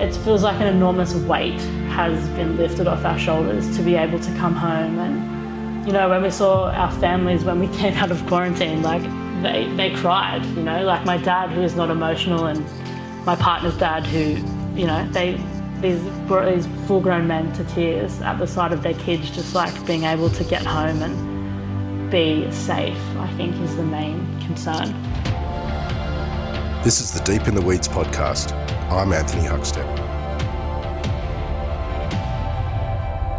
it feels like an enormous weight has been lifted off our shoulders to be able to come home and you know when we saw our families when we came out of quarantine like they they cried you know like my dad who is not emotional and my partner's dad who you know they these brought these full grown men to tears at the sight of their kids just like being able to get home and be safe I think is the main concern. This is the Deep in the Weeds podcast. I'm Anthony Huckstep.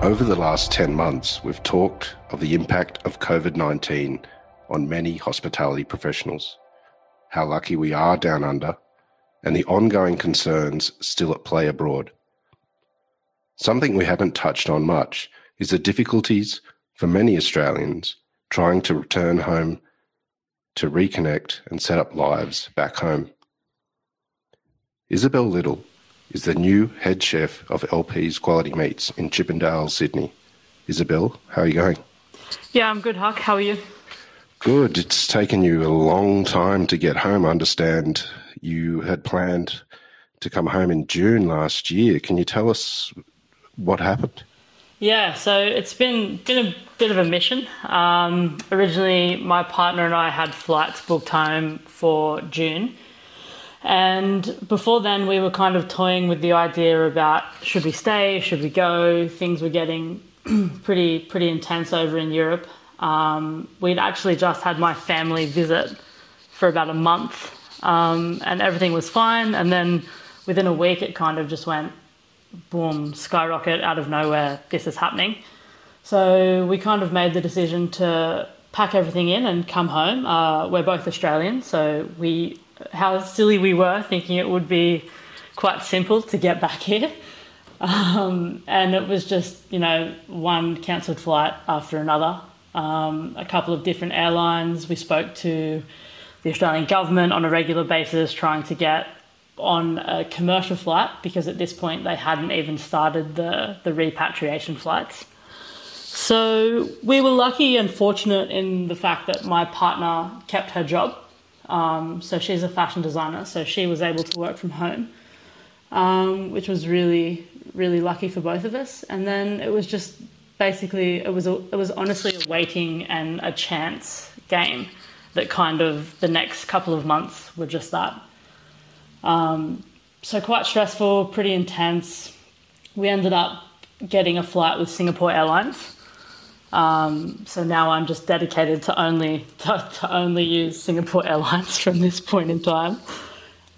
Over the last 10 months, we've talked of the impact of COVID 19 on many hospitality professionals, how lucky we are down under, and the ongoing concerns still at play abroad. Something we haven't touched on much is the difficulties for many Australians trying to return home to reconnect and set up lives back home. Isabel Little is the new head chef of LP's Quality Meats in Chippendale, Sydney. Isabel, how are you going? Yeah, I'm good, Huck. How are you? Good. It's taken you a long time to get home. I understand you had planned to come home in June last year. Can you tell us what happened? Yeah, so it's been been a bit of a mission. Um, originally, my partner and I had flights booked home for June and before then, we were kind of toying with the idea about should we stay, should we go. Things were getting pretty pretty intense over in Europe. Um, we'd actually just had my family visit for about a month, um, and everything was fine. And then within a week, it kind of just went boom, skyrocket out of nowhere. This is happening. So we kind of made the decision to pack everything in and come home. Uh, we're both Australian, so we how silly we were thinking it would be quite simple to get back here. Um, and it was just, you know, one cancelled flight after another. Um, a couple of different airlines. We spoke to the Australian government on a regular basis, trying to get on a commercial flight because at this point they hadn't even started the, the repatriation flights. So we were lucky and fortunate in the fact that my partner kept her job um, so she's a fashion designer, so she was able to work from home, um, which was really, really lucky for both of us. And then it was just basically it was a, it was honestly a waiting and a chance game that kind of the next couple of months were just that. Um, so quite stressful, pretty intense. We ended up getting a flight with Singapore Airlines. Um, so now I'm just dedicated to only to, to, only use Singapore Airlines from this point in time.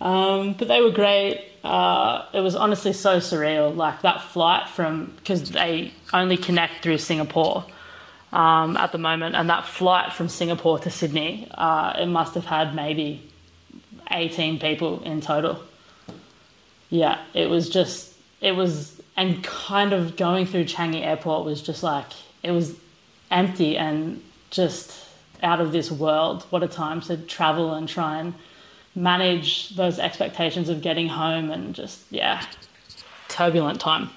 Um, but they were great. Uh, it was honestly so surreal, like that flight from because they only connect through Singapore um, at the moment, and that flight from Singapore to Sydney, uh, it must have had maybe 18 people in total. Yeah, it was just it was and kind of going through Changi Airport was just like it was empty and just out of this world. What a time to travel and try and manage those expectations of getting home and just, yeah, turbulent time.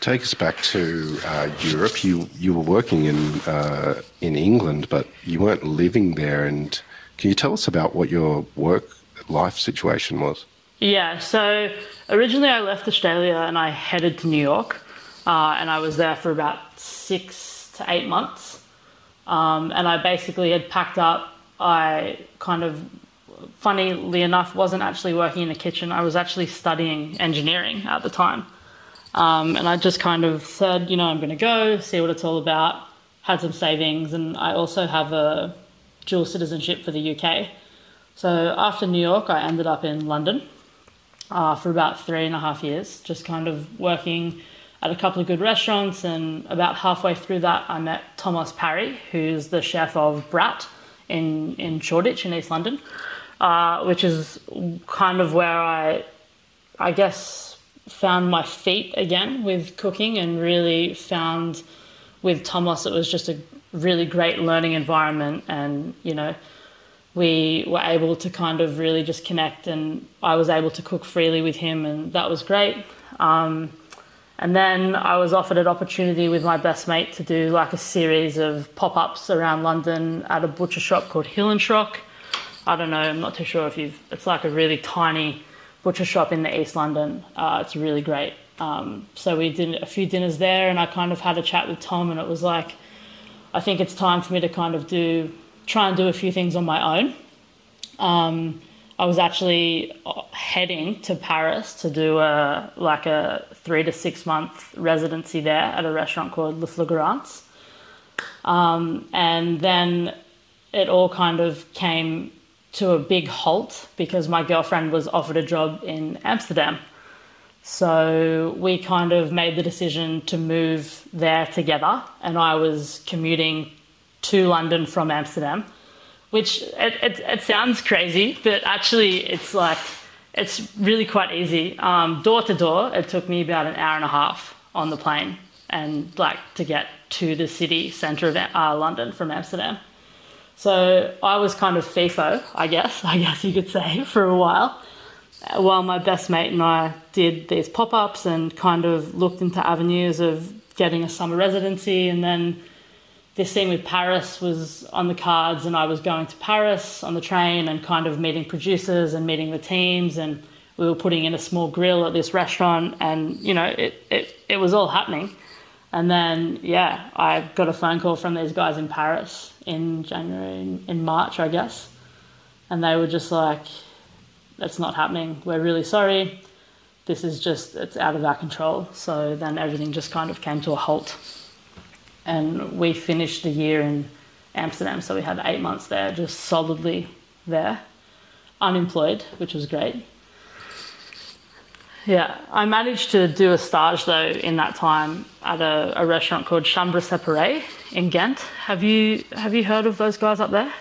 Take us back to uh, Europe. You you were working in uh, in England, but you weren't living there. And can you tell us about what your work life situation was? Yeah. So originally, I left Australia and I headed to New York, uh, and I was there for about six to eight months. Um, and I basically had packed up. I kind of, funnily enough, wasn't actually working in a kitchen. I was actually studying engineering at the time. Um, and I just kind of said, you know, I'm going to go, see what it's all about, had some savings, and I also have a dual citizenship for the UK. So after New York, I ended up in London uh, for about three and a half years, just kind of working at a couple of good restaurants. And about halfway through that, I met Tomos Parry, who's the chef of Brat in, in Shoreditch in East London, uh, which is kind of where I, I guess, found my feet again with cooking and really found with Thomas it was just a really great learning environment and you know we were able to kind of really just connect and I was able to cook freely with him and that was great um, and then I was offered an opportunity with my best mate to do like a series of pop ups around London at a butcher shop called Hill and Szrok. I don't know, I'm not too sure if you've, it's like a really tiny butcher shop in the East London. Uh, it's really great. Um, so we did a few dinners there, and I kind of had a chat with Tom, and it was like, I think it's time for me to kind of do, try and do a few things on my own. Um, I was actually uh, heading to Paris to do a like a three to six month residency there at a restaurant called Le Fleurance. Um, and then it all kind of came to a big halt because my girlfriend was offered a job in Amsterdam. So we kind of made the decision to move there together, and I was commuting to London from Amsterdam, which it, it, it sounds crazy, but actually it's like it's really quite easy. Um, door to door, it took me about an hour and a half on the plane, and like to get to the city centre of uh, London from Amsterdam. So I was kind of FIFO, I guess, I guess you could say, for a while. While my best mate and I did these pop ups and kind of looked into avenues of getting a summer residency. And then this thing with Paris was on the cards, and I was going to Paris on the train and kind of meeting producers and meeting the teams. And we were putting in a small grill at this restaurant, and you know, it, it, it was all happening. And then, yeah, I got a phone call from these guys in Paris in January, in, in March, I guess. And they were just like, that's not happening. We're really sorry. This is just, it's out of our control. So then everything just kind of came to a halt. And we finished the year in Amsterdam. So we had eight months there, just solidly there, unemployed, which was great. Yeah, I managed to do a stage though in that time at a, a restaurant called Chambre Séparée in Ghent. Have you have you heard of those guys up there?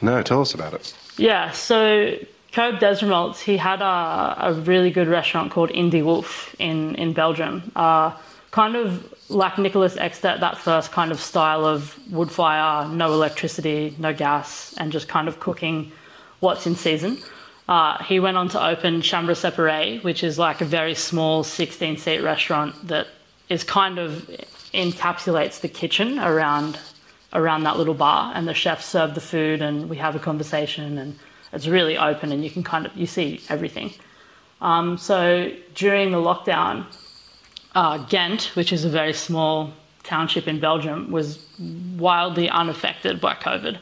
No, tell us about it. Yeah, so Kobe Desramaults, he had a, a really good restaurant called In de Wulf in, in Belgium. Uh, kind of like Niklas Ekstedt, that first kind of style of wood fire, no electricity, no gas, and just kind of cooking what's in season. Uh, he went on to open Chambre Séparée, which is like a very small 16 seat restaurant that is kind of encapsulates the kitchen around around that little bar and the chefs serve the food and we have a conversation and it's really open and you can kind of you see everything um, so during the lockdown uh, ghent which is a very small township in belgium was wildly unaffected by covid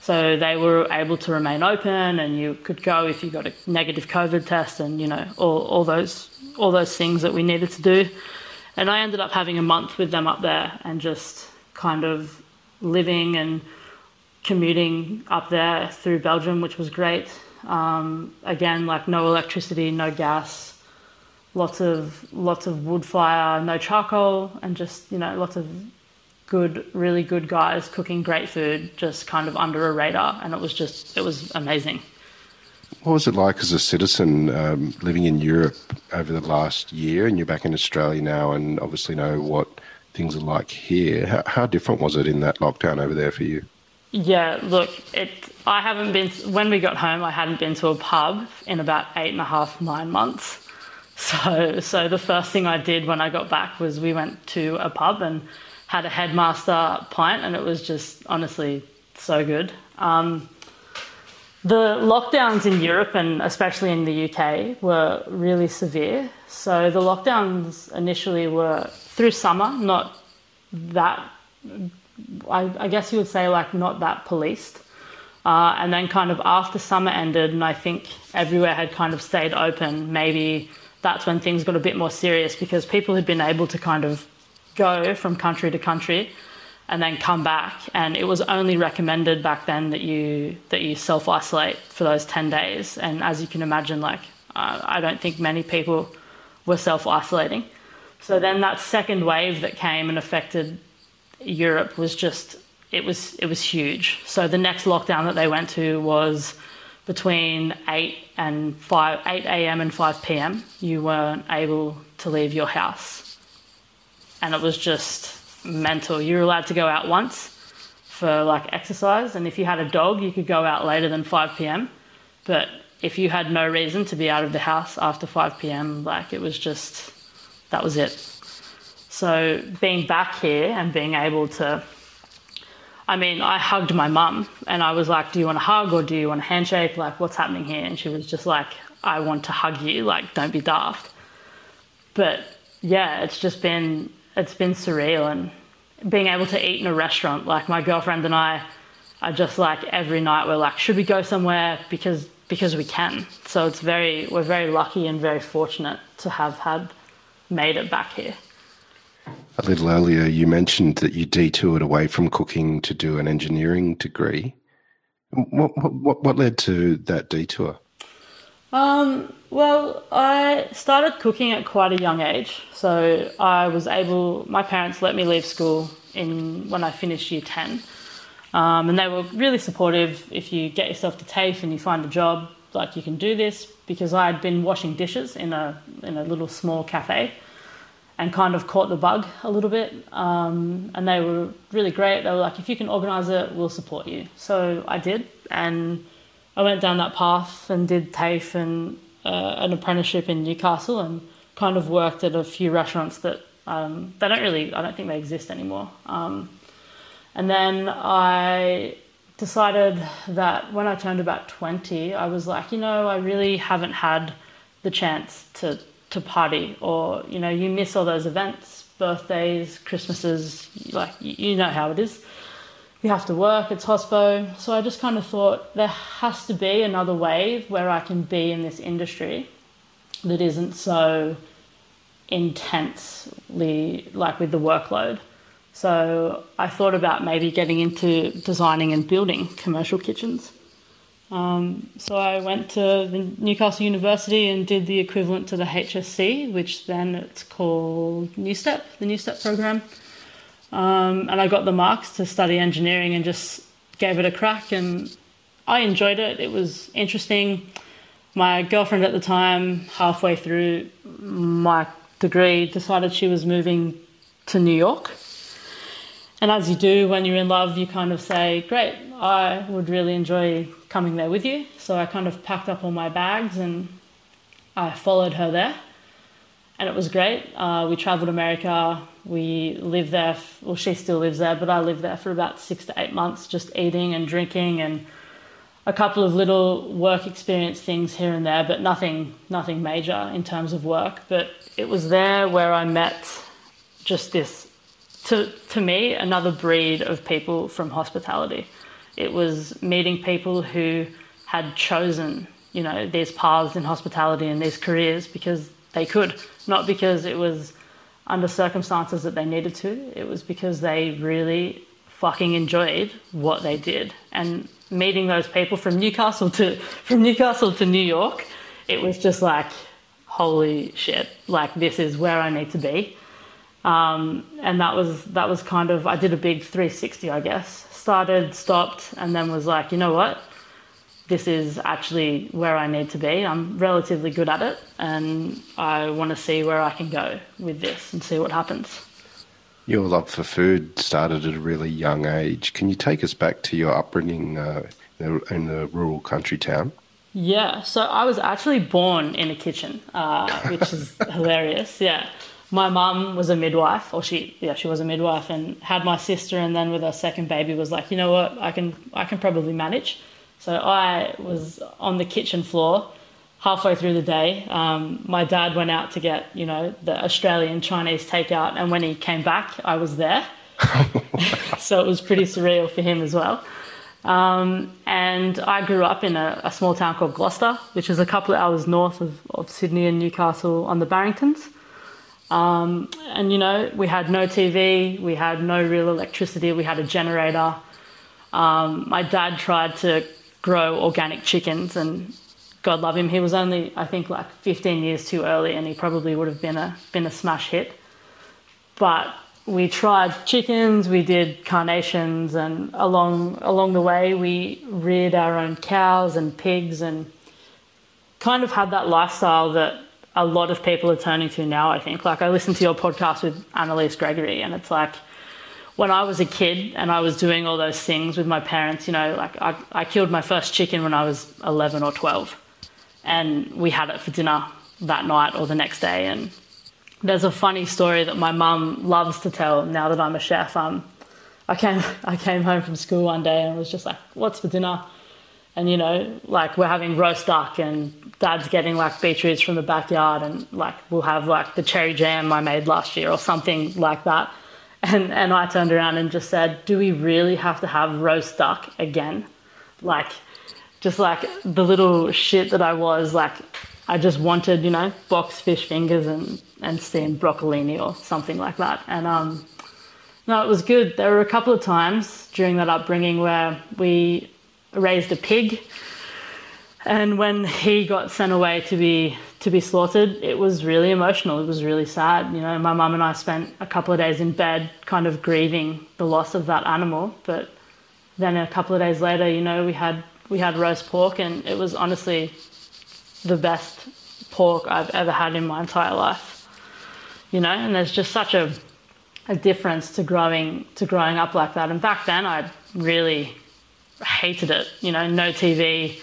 so they were able to remain open and you could go if you got a negative covid test and you know all, all those all those things that we needed to do and I ended up having a month with them up there and just kind of living and commuting up there through Belgium, which was great. Um, again, like no electricity, no gas, lots of lots of wood fire, no charcoal, and just you know lots of good, really good guys cooking great food, just kind of under a radar, and it was just it was amazing. What was it like as a citizen um, living in Europe over the last year? And you're back in Australia now, and obviously know what things are like here. How, how different was it in that lockdown over there for you? Yeah, look, it. I haven't been when we got home. I hadn't been to a pub in about eight and a half, nine months. So, so the first thing I did when I got back was we went to a pub and had a headmaster pint, and it was just honestly so good. Um, the lockdowns in Europe and especially in the UK were really severe. So the lockdowns initially were through summer, not that, I, I guess you would say, like, not that policed. Uh, and then, kind of after summer ended, and I think everywhere had kind of stayed open, maybe that's when things got a bit more serious because people had been able to kind of go from country to country and then come back. And it was only recommended back then that you that you self isolate for those ten days. And as you can imagine, like uh, I don't think many people were self isolating. So then that second wave that came and affected Europe was just it was it was huge. So the next lockdown that they went to was between 8 and 5 8 a.m. and 5 p.m. you weren't able to leave your house. And it was just mental. You were allowed to go out once for like exercise, and if you had a dog, you could go out later than 5 p.m. But if you had no reason to be out of the house after 5 p.m., like it was just that was it. So being back here and being able to, I mean, I hugged my mum and I was like, "Do you want a hug or do you want a handshake? Like, what's happening here?" And she was just like, I want to hug you. Like, don't be daft. But yeah, it's just been it's been surreal and being able to eat in a restaurant. Like my girlfriend and I are just like every night we're like, should we go somewhere because because we can. So it's very we're very lucky and very fortunate to have had made it back here. A little earlier, you mentioned that you detoured away from cooking to do an engineering degree. What what, what led to that detour? Um, well, I started cooking at quite a young age, so I was able. My parents let me leave school in when I finished year ten, um, and they were really supportive. If you get yourself to TAFE and you find a job, like you can do this, because I had been washing dishes in a in a little small cafe, and kind of caught the bug a little bit. Um, and they were really great. They were like, if you can organise it, we'll support you. So I did, and I went down that path and did TAFE and uh, an apprenticeship in Newcastle and kind of worked at a few restaurants that um, they don't really, I don't think they exist anymore. Um, and then I decided that when I turned about 20, I was like, you know, I really haven't had the chance to, to party or, you know, you miss all those events, birthdays, Christmases, like, you know how it is you have to work, it's hospo. So I just kind of thought there has to be another way where I can be in this industry that isn't so intensely like with the workload. So I thought about maybe getting into designing and building commercial kitchens. Um, so I went to the Newcastle University and did the equivalent to the HSC, which then it's called New Step, the New Step program. Um, and I got the marks to study engineering and just gave it a crack. And I enjoyed it. It was interesting. My girlfriend at the time, halfway through my degree, decided she was moving to New York. And as you do when you're in love, you kind of say, Great, I would really enjoy coming there with you. So I kind of packed up all my bags and I followed her there. And it was great. Uh, we traveled America, we lived there, well, she still lives there, but I lived there for about six to eight months, just eating and drinking and a couple of little work experience things here and there, but nothing, nothing major in terms of work. But it was there where I met just this, to, to me, another breed of people from hospitality. It was meeting people who had chosen, you know, these paths in hospitality and these careers because they could, not because it was under circumstances that they needed to. It was because they really fucking enjoyed what they did. And meeting those people from Newcastle to from Newcastle to New York, it was just like, holy shit! Like this is where I need to be. Um, and that was that was kind of I did a big 360, I guess. Started, stopped, and then was like, you know what? this is actually where I need to be. I'm relatively good at it, and I want to see where I can go with this and see what happens. Your love for food started at a really young age. Can you take us back to your upbringing uh, in a rural country town? Yeah, so I was actually born in a kitchen, uh, which is hilarious. Yeah, my mum was a midwife, or she yeah she was a midwife, and had my sister, and then with her second baby was like, you know what, I can I can probably manage. So I was on the kitchen floor halfway through the day. Um, my dad went out to get, you know, the Australian Chinese takeout, and when he came back, I was there. so it was pretty surreal for him as well. Um, and I grew up in a, a, small town called Gloucester, which is a couple of hours north of, of Sydney and Newcastle on the Barringtons. Um, and you know, we had no TV, we had no real electricity, we had a generator. Um, my dad tried to grow organic chickens and God love him, he was only I think like 15 years too early and he probably would have been a been a smash hit. But we tried chickens, we did carnations and along along the way we reared our own cows and pigs and kind of had that lifestyle that a lot of people are turning to now, I think. Like I listened to your podcast with Analiese Gregory and it's like when I was a kid and I was doing all those things with my parents, you know, like I, I killed my first chicken when I was 11 or 12 and we had it for dinner that night or the next day. And there's a funny story that my mum loves to tell now that I'm a chef. Um, I came, I came home from school one day and was just like, what's for dinner? And you know, like we're having roast duck and dad's getting like beetroots from the backyard and like we'll have like the cherry jam I made last year or something like that. And and I turned around and just said, Do we really have to have roast duck again? Like just like the little shit that I was, like I just wanted, you know, box fish fingers and, and steamed broccolini or something like that. And um no, it was good. There were a couple of times during that upbringing where we raised a pig. And when he got sent away to be to be slaughtered, it was really emotional. It was really sad. You know, my mum and I spent a couple of days in bed, kind of grieving the loss of that animal. But then a couple of days later, you know, we had we had roast pork, and it was honestly the best pork I've ever had in my entire life. You know, and there's just such a a difference to growing to growing up like that. And back then, I really hated it. You know, no TV,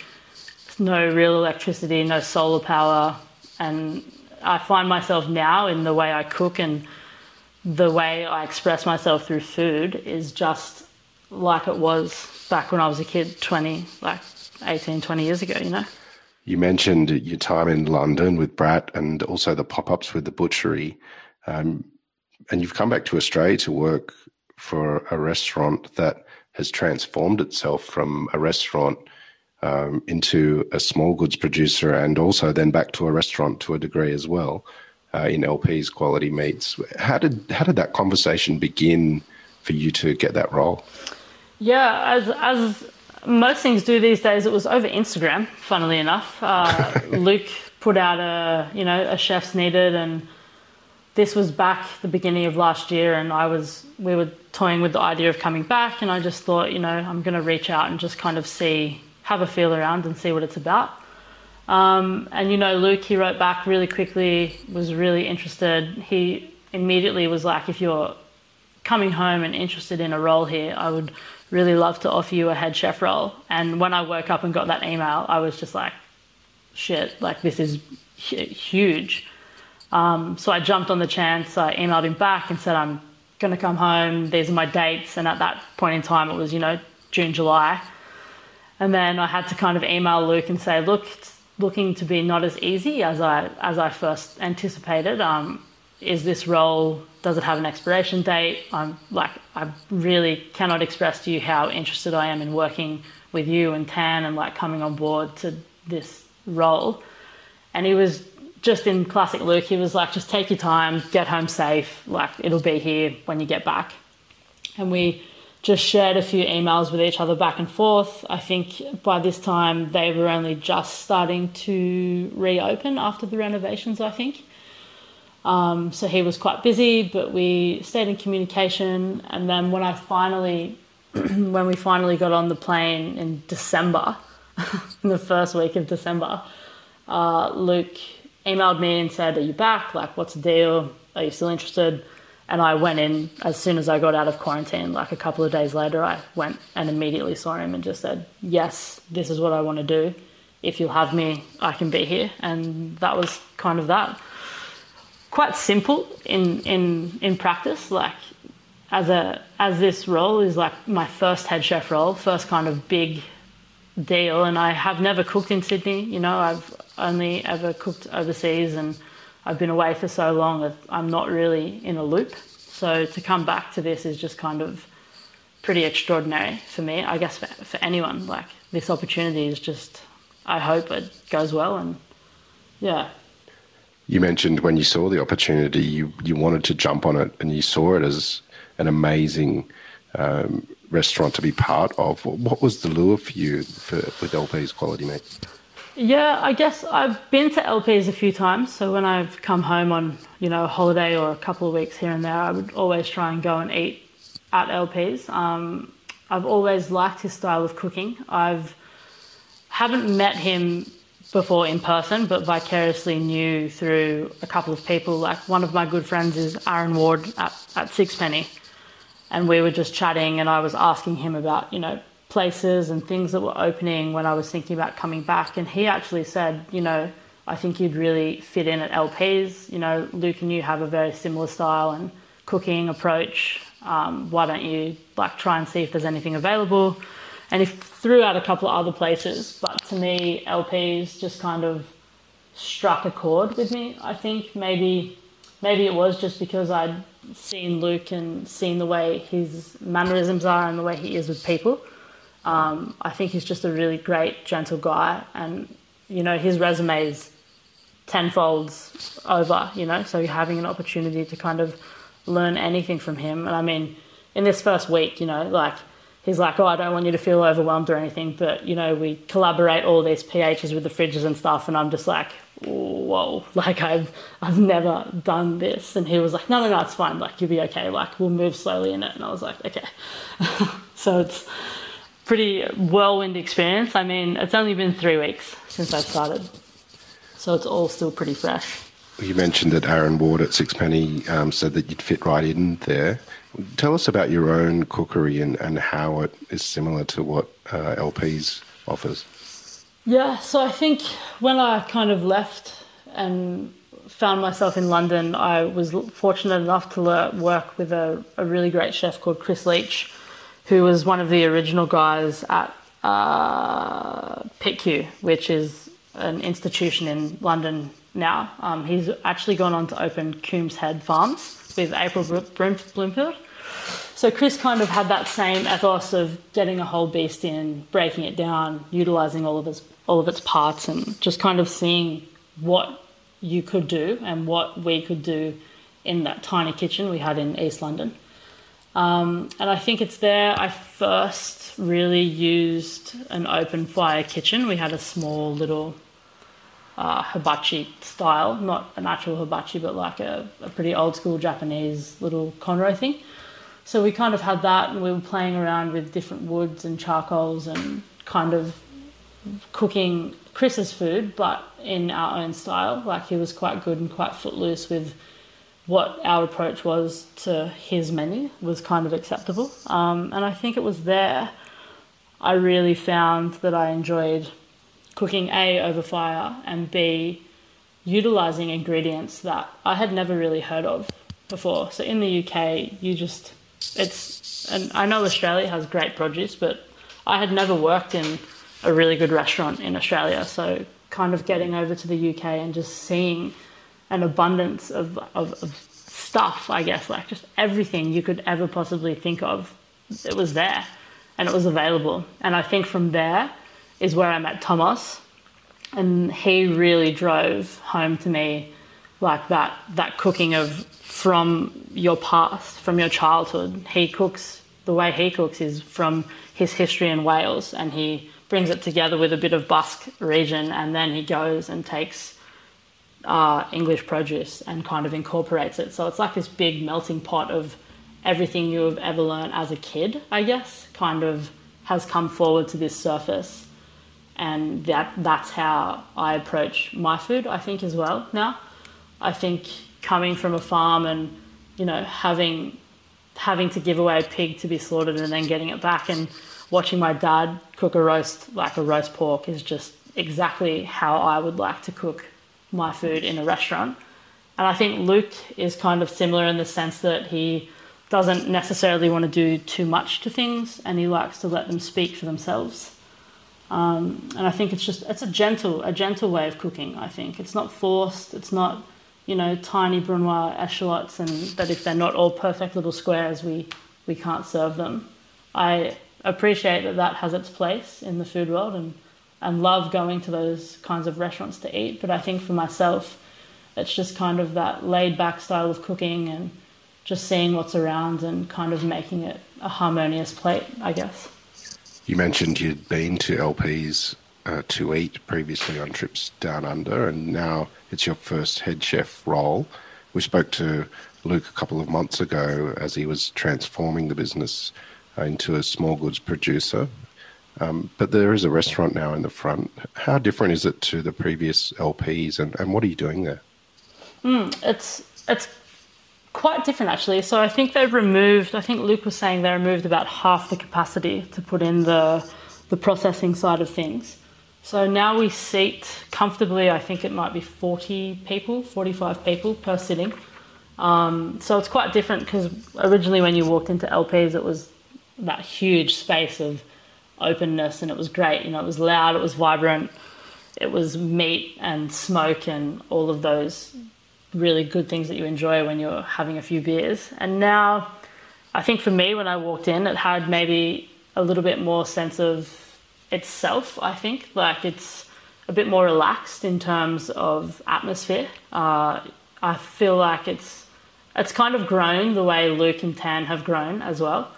no real electricity, no solar power. And I find myself now in the way I cook and the way I express myself through food is just like it was back when I was a kid 20, like 18, 20 years ago, you know? You mentioned your time in London with Brat and also the pop ups with the butchery. Um, and you've come back to Australia to work for a restaurant that has transformed itself from a restaurant um, into a small goods producer and also then back to a restaurant to a degree as well uh, in LP's quality meats. How did how did that conversation begin for you to get that role? Yeah, as as most things do these days, it was over Instagram. Funnily enough, uh, Luke put out a you know a chef's needed and this was back the beginning of last year and I was we were toying with the idea of coming back and I just thought, you know, I'm going to reach out and just kind of see have a feel around and see what it's about. Um, and you know, Luke, he wrote back really quickly, was really interested. He immediately was like, if you're coming home and interested in a role here, I would really love to offer you a head chef role. And when I woke up and got that email, I was just like, shit, like this is huge. Um, so I jumped on the chance. I emailed him back and said, I'm going to come home. These are my dates. And at that point in time, it was, you know, June, July. And then I had to kind of email Luke and say, look, it's looking to be not as easy as I, as I first anticipated. Um, is this role, does it have an expiration date? I'm like, I really cannot express to you how interested I am in working with you and Tan and like coming on board to this role. And he was just in classic Luke, he was like, just take your time, get home safe, like it'll be here when you get back. And we just shared a few emails with each other back and forth. I think by this time they were only just starting to reopen after the renovations, I think. Um, so he was quite busy, but we stayed in communication. And then when I finally, when we finally got on the plane in December, in the first week of December, uh, Luke emailed me and said, Are you back? Like, what's the deal? Are you still interested? And I went in as soon as I got out of quarantine, like a couple of days later, I went and immediately saw him and just said, Yes, this is what I want to do. If you'll have me, I can be here. And that was kind of that. Quite simple in, in, in practice. Like, as, a, as this role is like my first head chef role, first kind of big deal. And I have never cooked in Sydney. You know, I've only ever cooked overseas and I've been away for so long that I'm not really in a loop. So to come back to this is just kind of pretty extraordinary for me. I guess for, for anyone, like this opportunity is just, I hope it goes well and yeah. You mentioned when you saw the opportunity, you, you wanted to jump on it and you saw it as an amazing um, restaurant to be part of. What was the lure for you for, with LP's Quality Meat? Yeah, I guess I've been to LPs a few times. So when I've come home on, you know, a holiday or a couple of weeks here and there, I would always try and go and eat at LPs. Um, I've always liked his style of cooking. I've haven't met him before in person, but vicariously knew through a couple of people. Like one of my good friends is Aaron Ward at, at Sixpenny, and we were just chatting, and I was asking him about, you know, places and things that were opening when I was thinking about coming back. And he actually said, you know, I think you'd really fit in at LPs. You know, Luke and you have a very similar style and cooking approach. Um, why don't you like try and see if there's anything available? And he threw out a couple of other places, but to me, LPs just kind of struck a chord with me. I think maybe maybe it was just because I'd seen Luke and seen the way his mannerisms are and the way he is with people. Um, I think he's just a really great, gentle guy, and you know his resume is tenfolds over. You know, so having an opportunity to kind of learn anything from him, and I mean, in this first week, you know, like he's like, oh, I don't want you to feel overwhelmed or anything, but you know, we collaborate all these pHs with the fridges and stuff, and I'm just like, whoa, like I've I've never done this, and he was like, no, no, no, it's fine, like you'll be okay, like we'll move slowly in it, and I was like, okay, so it's pretty whirlwind experience. I mean, it's only been three weeks since I started, so it's all still pretty fresh. You mentioned that Aaron Ward at Sixpenny um, said that you'd fit right in there. Tell us about your own cookery and, and how it is similar to what uh, LP's offers. Yeah, so I think when I kind of left and found myself in London, I was fortunate enough to work with a, a really great chef called Chris Leach, who was one of the original guys at uh, Pitt Cue, which is an institution in London now. Um, he's actually gone on to open Coombeshead Farms with April Bloomfield. So Chris kind of had that same ethos of getting a whole beast in, breaking it down, utilizing all of its all of its parts, and just kind of seeing what you could do and what we could do in that tiny kitchen we had in East London. Um, and I think it's there I first really used an open fire kitchen. We had a small little uh, hibachi style, not an actual hibachi, but like a, a pretty old school Japanese little konro thing. So we kind of had that, and we were playing around with different woods and charcoals and kind of cooking Chris's food, but in our own style. Like he was quite good and quite footloose with what our approach was to his menu was kind of acceptable. Um, and I think it was there I really found that I enjoyed cooking A over fire and B utilizing ingredients that I had never really heard of before. So in the UK, you just it's and I know Australia has great produce, but I had never worked in a really good restaurant in Australia. So kind of getting over to the UK and just seeing an abundance of, of, of stuff, I guess, like just everything you could ever possibly think of, it was there and it was available. And I think from there, is where I met Thomas, and he really drove home to me like that that cooking of from your past, from your childhood. He cooks the way he cooks is from his history in Wales, and he brings it together with a bit of Basque region, and then he goes and takes uh, English produce and kind of incorporates it. So it's like this big melting pot of everything you have ever learned as a kid, I guess, kind of has come forward to this surface and that that's how I approach my food. I think as well now. I think coming from a farm and you know having having to give away a pig to be slaughtered and then getting it back and watching my dad cook a roast like a roast pork is just exactly how I would like to cook my food in a restaurant. And I think Luke is kind of similar in the sense that he doesn't necessarily want to do too much to things and he likes to let them speak for themselves. Um, and I think it's just it's a gentle a gentle way of cooking. I think it's not forced. It's not you know tiny brunoise echallots, and that if they're not all perfect little squares, we we can't serve them. I appreciate that that has its place in the food world, and and love going to those kinds of restaurants to eat. But I think for myself, it's just kind of that laid back style of cooking and just seeing what's around and kind of making it a harmonious plate, I guess. You mentioned you'd been to LP's uh, to eat previously on trips down under, and now it's your first head chef role. We spoke to Luke a couple of months ago as he was transforming the business into a small goods producer. Um, but there is a restaurant now in the front. How different is it to the previous LPs, and, and what are you doing there? Mm, it's it's quite different actually. So I think they've removed. I think Luke was saying they removed about half the capacity to put in the the processing side of things. So now we seat comfortably. I think it might be forty people, forty five people per sitting. Um, so it's quite different because originally when you walked into LPs, it was that huge space of openness, and it was great. You know, it was loud, it was vibrant, it was meat and smoke and all of those really good things that you enjoy when you're having a few beers. And now, I think for me, when I walked in, it had maybe a little bit more sense of itself. I think like it's a bit more relaxed in terms of atmosphere. Uh, I feel like it's it's kind of grown the way Luke and Tan have grown as well.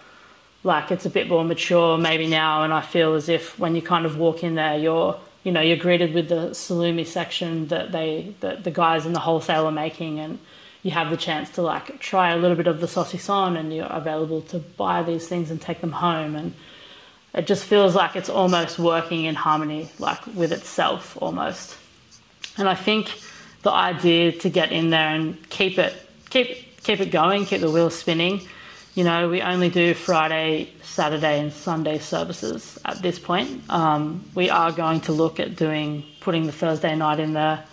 Like it's a bit more mature maybe now, and I feel as if when you kind of walk in there, you're you know you're greeted with the salumi section that they that the guys in the wholesale are making, and you have the chance to like try a little bit of the saucisson, and you're available to buy these things and take them home, and it just feels like it's almost working in harmony like with itself almost. And I think the idea to get in there and keep it keep keep it going, keep the wheels spinning you know, we only do Friday, Saturday, and Sunday services at this point. Um, we are going to look at doing putting the Thursday night in there,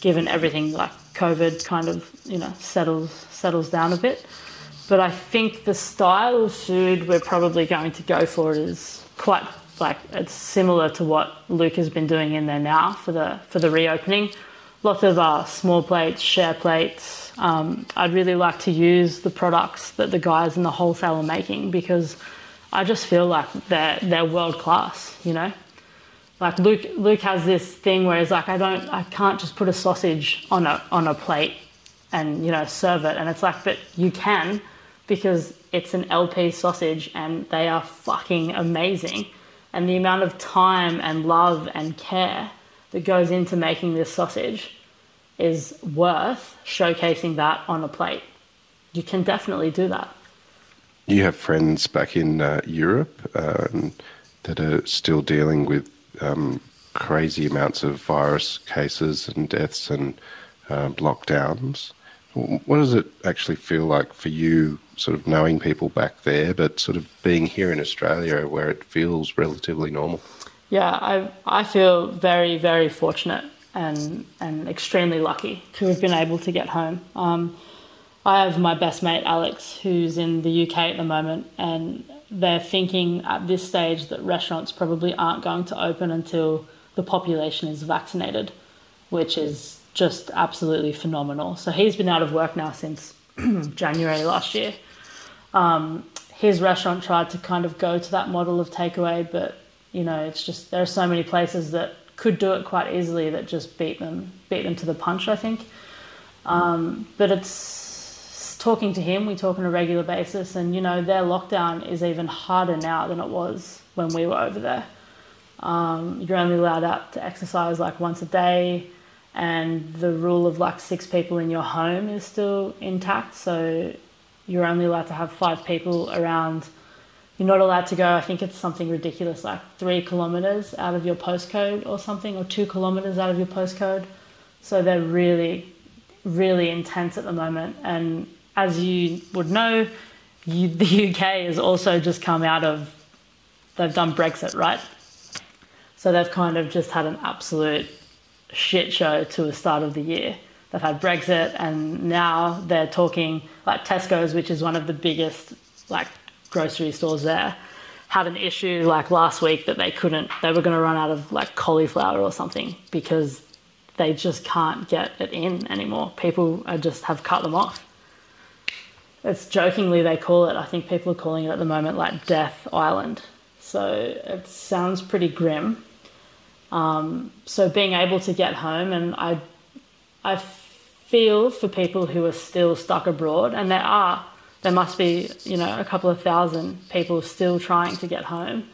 given everything like COVID kind of you know settles settles down a bit. But I think the style of food we're probably going to go for is quite like it's similar to what Luke has been doing in there now for the for the reopening. Lots of uh, small plates, share plates, um, I'd really like to use the products that the guys in the wholesale are making because I just feel like they're they're world class, you know. Like Luke Luke has this thing where he's like, I don't I can't just put a sausage on a on a plate and you know serve it, and it's like, but you can because it's an LP sausage and they are fucking amazing, and the amount of time and love and care that goes into making this sausage is worth showcasing that on a plate. You can definitely do that. You have friends back in uh, Europe um, that are still dealing with um, crazy amounts of virus cases and deaths and uh, lockdowns. What does it actually feel like for you, sort of knowing people back there, but sort of being here in Australia where it feels relatively normal? Yeah, I I feel very very fortunate and and extremely lucky to have been able to get home. Um, I have my best mate Alex, who's in the UK at the moment, and they're thinking at this stage that restaurants probably aren't going to open until the population is vaccinated, which is just absolutely phenomenal. So he's been out of work now since January last year. Um, his restaurant tried to kind of go to that model of takeaway, but you know, it's just there are so many places that could do it quite easily that just beat them beat them to the punch. I think, um, but it's talking to him. We talk on a regular basis, and you know their lockdown is even harder now than it was when we were over there. Um, you're only allowed out to exercise like once a day, and the rule of like six people in your home is still intact. So you're only allowed to have five people around you're not allowed to go, I think it's something ridiculous, like three kilometers out of your postcode or something, or two kilometers out of your postcode. So they're really, really intense at the moment. And as you would know, you, the UK has also just come out of, they've done Brexit, right? So they've kind of just had an absolute shit show to the start of the year. They've had Brexit, and now they're talking like Tesco's, which is one of the biggest like grocery stores there had an issue like last week that they couldn't they were going to run out of like cauliflower or something because they just can't get it in anymore. People are just have cut them off. It's jokingly they call it i think people are calling it at the moment like death island. So it sounds pretty grim. Um, so being able to get home and i i feel for people who are still stuck abroad and there are there must be, you know, a couple of thousand people still trying to get home.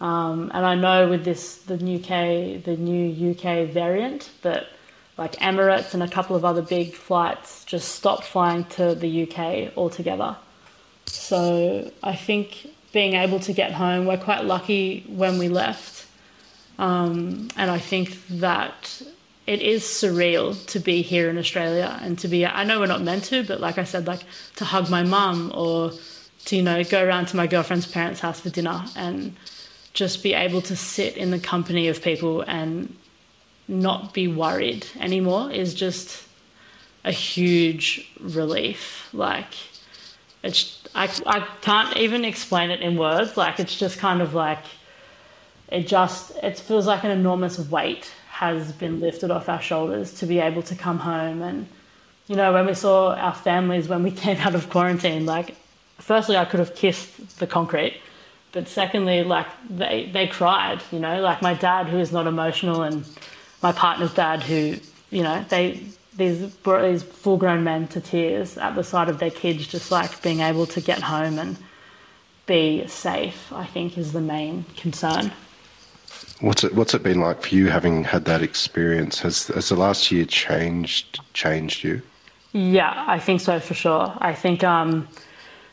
Um, and I know with this, the UK, the new UK variant, that like Emirates and a couple of other big flights just stopped flying to the UK altogether. So I think being able to get home, we're quite lucky when we left. Um, and I think that it is surreal to be here in Australia and to be I know we're not meant to, but like I said, like to hug my mum or to, you know, go around to my girlfriend's parents' house for dinner and just be able to sit in the company of people and not be worried anymore is just a huge relief. Like it's I, I can't even explain it in words. Like it's just kind of like it just it feels like an enormous weight has been lifted off our shoulders to be able to come home and you know when we saw our families when we came out of quarantine like firstly I could have kissed the concrete but secondly like they they cried you know like my dad who is not emotional and my partner's dad who you know they these brought these full grown men to tears at the sight of their kids just like being able to get home and be safe I think is the main concern. What's it What's it been like for you having had that experience? Has Has the last year changed changed you? Yeah, I think so for sure. I think um,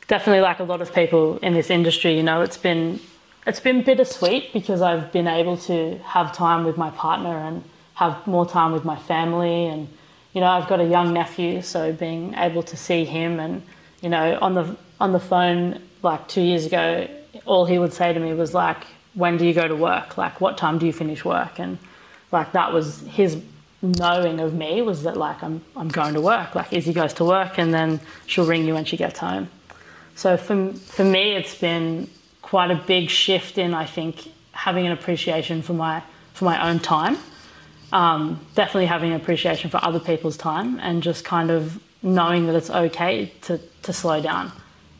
definitely like a lot of people in this industry, you know, it's been it's been bittersweet because I've been able to have time with my partner and have more time with my family and you know I've got a young nephew so being able to see him and you know on the on the phone like 2 years ago all he would say to me was like when do you go to work? Like, what time do you finish work? And like, that was his knowing of me was that like, I'm, I'm going to work. Like, Izzy goes to work and then she'll ring you when she gets home. So for, for me, it's been quite a big shift in, I think, having an appreciation for my, for my own time. Um, definitely having an appreciation for other people's time and just kind of knowing that it's okay to, to slow down.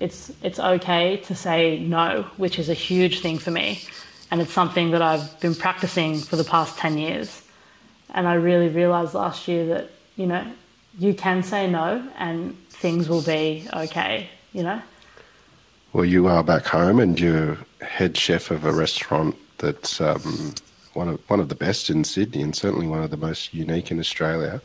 It's, it's okay to say no, which is a huge thing for me and it's something that I've been practicing for the past 10 years. And I really realized last year that, you know, you can say no and things will be okay, you know? Well, you are back home and you're head chef of a restaurant that's um, one, of, one of the best in Sydney and certainly one of the most unique in Australia.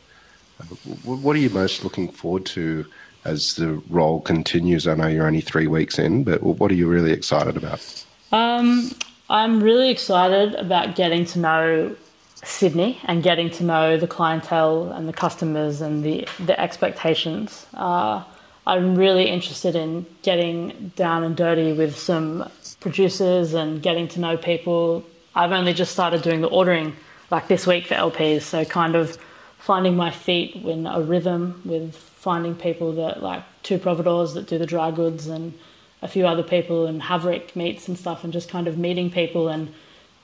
What are you most looking forward to as the role continues? I know you're only three weeks in, but what are you really excited about? Um, I'm really excited about getting to know Sydney and getting to know the clientele and the customers and the, the expectations. Uh, I'm really interested in getting down and dirty with some producers and getting to know people. I've only just started doing the ordering like this week for LPs, so kind of finding my feet in a rhythm with finding people that like two providors that do the dry goods and a few other people and Haverick Meats and stuff, and just kind of meeting people and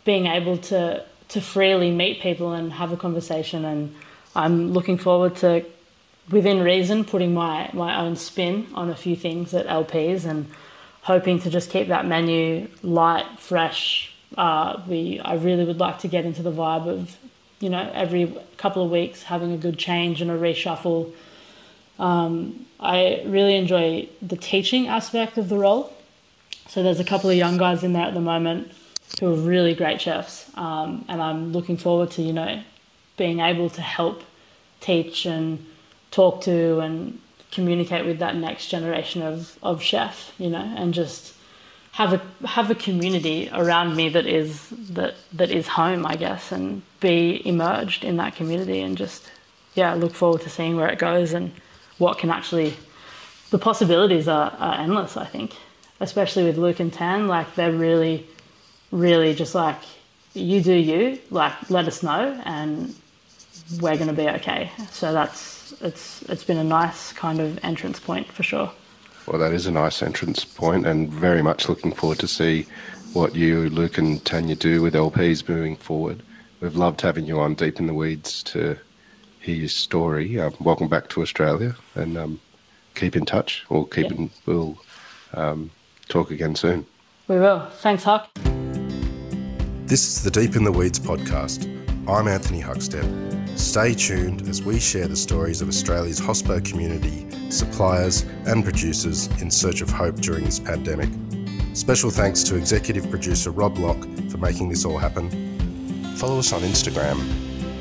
being able to to freely meet people and have a conversation. And I'm looking forward to, within reason, putting my my own spin on a few things at LPs and hoping to just keep that menu light, fresh. Uh, we I really would like to get into the vibe of, you know, every couple of weeks having a good change and a reshuffle. Um, I really enjoy the teaching aspect of the role. So there's a couple of young guys in there at the moment who are really great chefs, um, and I'm looking forward to you know being able to help teach and talk to and communicate with that next generation of, of chef, you know, and just have a have a community around me that is that that is home, I guess, and be emerged in that community and just yeah, look forward to seeing where it goes and what can actually the possibilities are, are endless i think. Especially with luke and tan like they're really really just like you do you like let us know and we're going to be okay. So that's it's it's been a nice kind of entrance point for sure. Well that is a nice entrance point and very much looking forward to see what you luke and tanya do with lps moving forward. We've loved having you on deep in the weeds to hear your story. Um, welcome back to Australia, and um, keep in touch. We'll keep yeah. in, we'll um, talk again soon. We will. Thanks, Huck. This is the Deep in the Weeds podcast. I'm Anthony Huckstep. Stay tuned as we share the stories of Australia's hospo community, suppliers, and producers in search of hope during this pandemic. Special thanks to executive producer Rob Locke for making this all happen. Follow us on Instagram